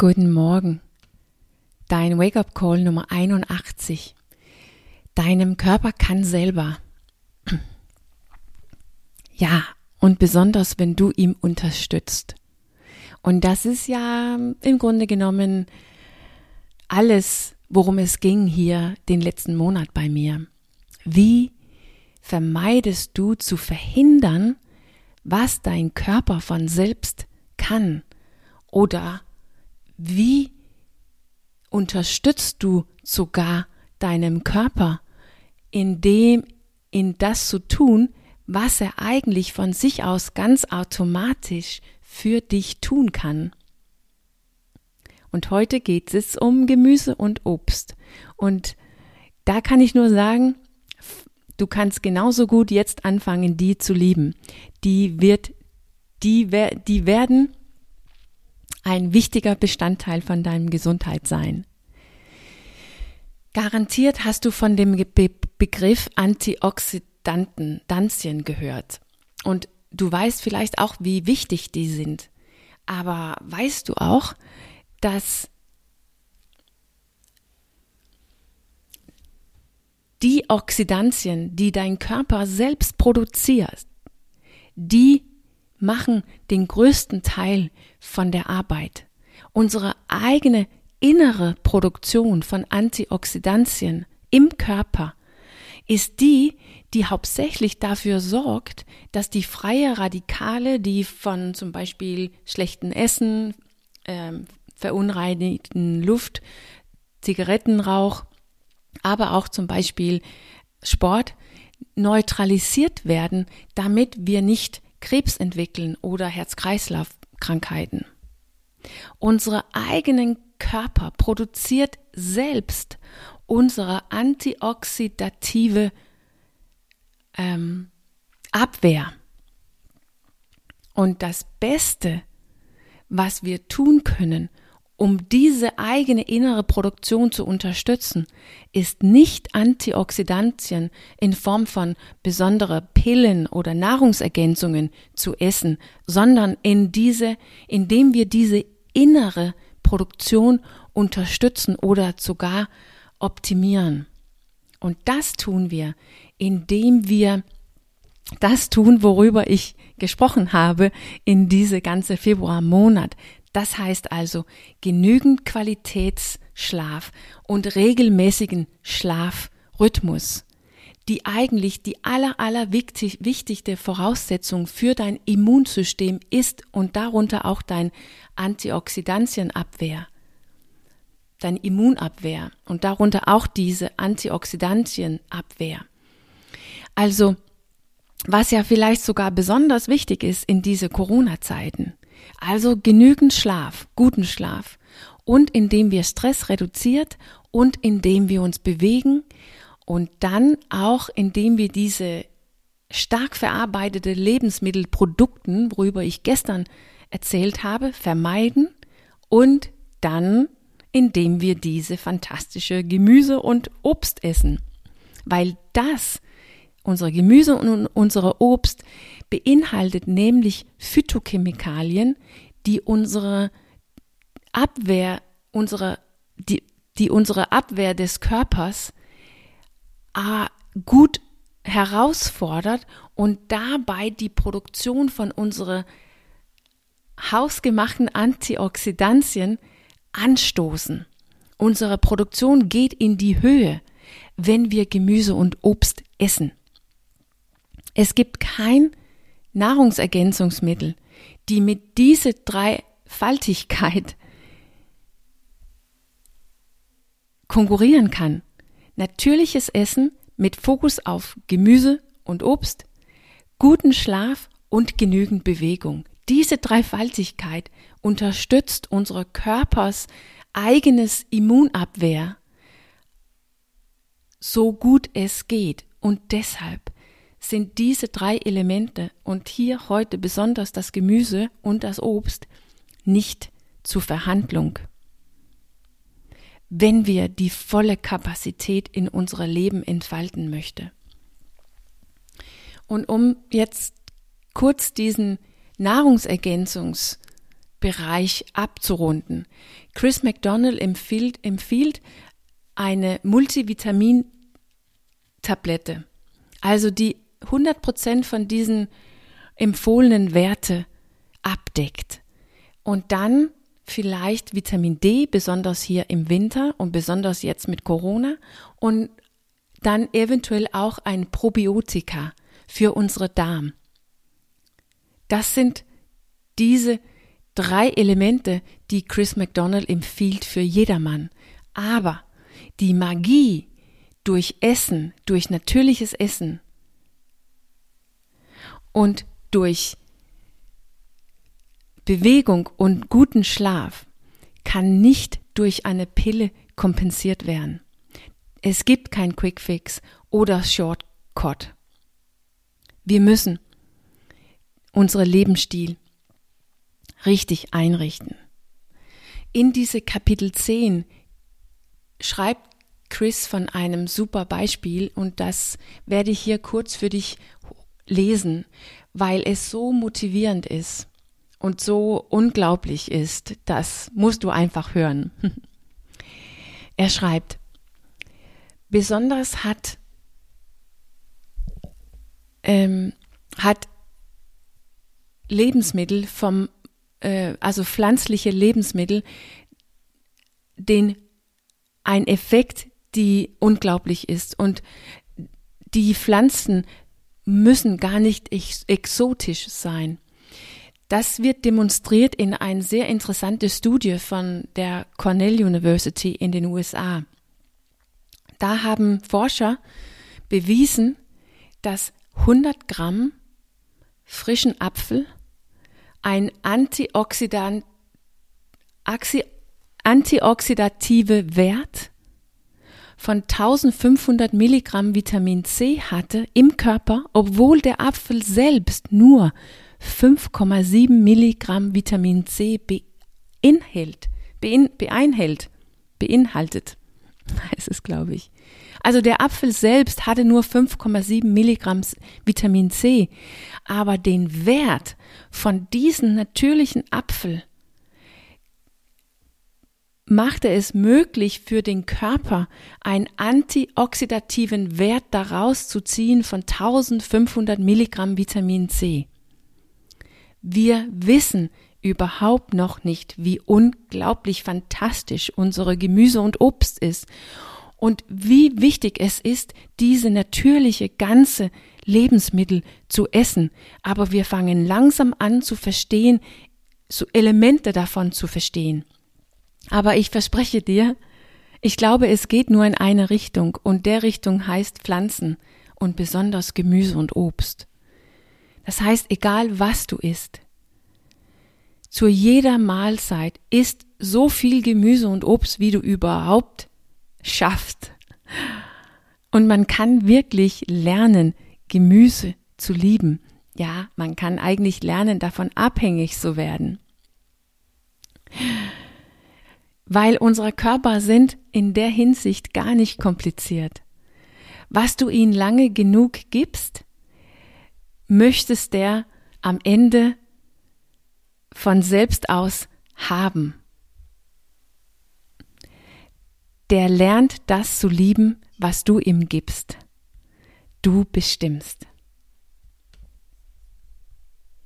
Guten Morgen. Dein Wake-up-Call Nummer 81. Deinem Körper kann selber. Ja, und besonders, wenn du ihm unterstützt. Und das ist ja im Grunde genommen alles, worum es ging hier den letzten Monat bei mir. Wie vermeidest du zu verhindern, was dein Körper von selbst kann? Oder wie unterstützt du sogar deinem Körper, in dem, in das zu tun, was er eigentlich von sich aus ganz automatisch für dich tun kann. Und heute geht es um Gemüse und Obst. Und da kann ich nur sagen, du kannst genauso gut jetzt anfangen, die zu lieben. Die wird, die, die werden ein wichtiger Bestandteil von deinem Gesundheit sein. Garantiert hast du von dem Be Begriff Antioxidanten, Danzien gehört. Und du weißt vielleicht auch, wie wichtig die sind. Aber weißt du auch, dass die Oxidantien, die dein Körper selbst produziert, die machen den größten Teil von der Arbeit. Unsere eigene innere Produktion von Antioxidantien im Körper ist die, die hauptsächlich dafür sorgt, dass die freie Radikale, die von zum Beispiel schlechten Essen, äh, verunreinigten Luft, Zigarettenrauch, aber auch zum Beispiel Sport neutralisiert werden, damit wir nicht Krebs entwickeln oder Herz-Kreislauf-Krankheiten. Unsere eigenen Körper produziert selbst unsere antioxidative ähm, Abwehr. Und das Beste, was wir tun können, um diese eigene innere Produktion zu unterstützen, ist nicht Antioxidantien in Form von besondere Pillen oder Nahrungsergänzungen zu essen, sondern in diese, indem wir diese innere Produktion unterstützen oder sogar optimieren. Und das tun wir, indem wir das tun, worüber ich gesprochen habe in diese ganze Februarmonat, das heißt also genügend Qualitätsschlaf und regelmäßigen Schlafrhythmus, die eigentlich die aller, aller wichtig, wichtigste Voraussetzung für dein Immunsystem ist und darunter auch dein Antioxidantienabwehr, dein Immunabwehr und darunter auch diese Antioxidantienabwehr. Also, was ja vielleicht sogar besonders wichtig ist in diese Corona-Zeiten, also genügend Schlaf, guten Schlaf. Und indem wir Stress reduziert und indem wir uns bewegen und dann auch indem wir diese stark verarbeitete Lebensmittelprodukten, worüber ich gestern erzählt habe, vermeiden und dann indem wir diese fantastische Gemüse und Obst essen. Weil das, unsere Gemüse und unsere Obst, beinhaltet nämlich Phytochemikalien, die unsere Abwehr, unsere, die, die unsere Abwehr des Körpers äh, gut herausfordert und dabei die Produktion von unseren hausgemachten Antioxidantien anstoßen. Unsere Produktion geht in die Höhe, wenn wir Gemüse und Obst essen. Es gibt kein Nahrungsergänzungsmittel, die mit dieser Dreifaltigkeit konkurrieren kann. Natürliches Essen mit Fokus auf Gemüse und Obst, guten Schlaf und genügend Bewegung. Diese Dreifaltigkeit unterstützt unsere Körpers eigenes Immunabwehr so gut es geht. Und deshalb sind diese drei Elemente und hier heute besonders das Gemüse und das Obst nicht zur Verhandlung. Wenn wir die volle Kapazität in unser Leben entfalten möchten. Und um jetzt kurz diesen Nahrungsergänzungsstoff Bereich abzurunden. Chris McDonald empfiehlt, empfiehlt eine Multivitamin-Tablette, also die 100% von diesen empfohlenen Werte abdeckt. Und dann vielleicht Vitamin D, besonders hier im Winter und besonders jetzt mit Corona und dann eventuell auch ein Probiotika für unsere Darm. Das sind diese drei Elemente, die Chris McDonald empfiehlt für jedermann. Aber die Magie durch Essen, durch natürliches Essen und durch Bewegung und guten Schlaf kann nicht durch eine Pille kompensiert werden. Es gibt kein Quick Fix oder Shortcut. Wir müssen unseren Lebensstil richtig einrichten. In diese Kapitel 10 schreibt Chris von einem super Beispiel und das werde ich hier kurz für dich lesen, weil es so motivierend ist und so unglaublich ist. Das musst du einfach hören. er schreibt, besonders hat, ähm, hat Lebensmittel vom, äh, also pflanzliche Lebensmittel, den ein Effekt, die unglaublich ist. Und die Pflanzen müssen gar nicht ex exotisch sein. Das wird demonstriert in eine sehr interessante Studie von der Cornell University in den USA. Da haben Forscher bewiesen, dass 100 Gramm frischen Apfel ein Antioxidant, antioxidative Wert von 1500 Milligramm Vitamin C hatte im Körper, obwohl der Apfel selbst nur 5,7 Milligramm Vitamin C beinhält, bein, beinhält, beinhaltet, heißt es, glaube ich. Also der Apfel selbst hatte nur 5,7 Milligramm Vitamin C, aber den Wert von diesem natürlichen Apfel machte es möglich für den Körper, einen antioxidativen Wert daraus zu ziehen von 1500 Milligramm Vitamin C. Wir wissen überhaupt noch nicht, wie unglaublich fantastisch unsere Gemüse und Obst ist und wie wichtig es ist, diese natürliche ganze Lebensmittel zu essen. Aber wir fangen langsam an zu verstehen, so Elemente davon zu verstehen. Aber ich verspreche dir, ich glaube, es geht nur in eine Richtung und der Richtung heißt Pflanzen und besonders Gemüse und Obst. Das heißt, egal was du isst, zu jeder Mahlzeit isst so viel Gemüse und Obst, wie du überhaupt schaffst. Und man kann wirklich lernen, Gemüse zu lieben. Ja, man kann eigentlich lernen, davon abhängig zu werden weil unsere Körper sind in der Hinsicht gar nicht kompliziert. Was du ihnen lange genug gibst, möchtest der am Ende von selbst aus haben. Der lernt das zu lieben, was du ihm gibst. Du bestimmst.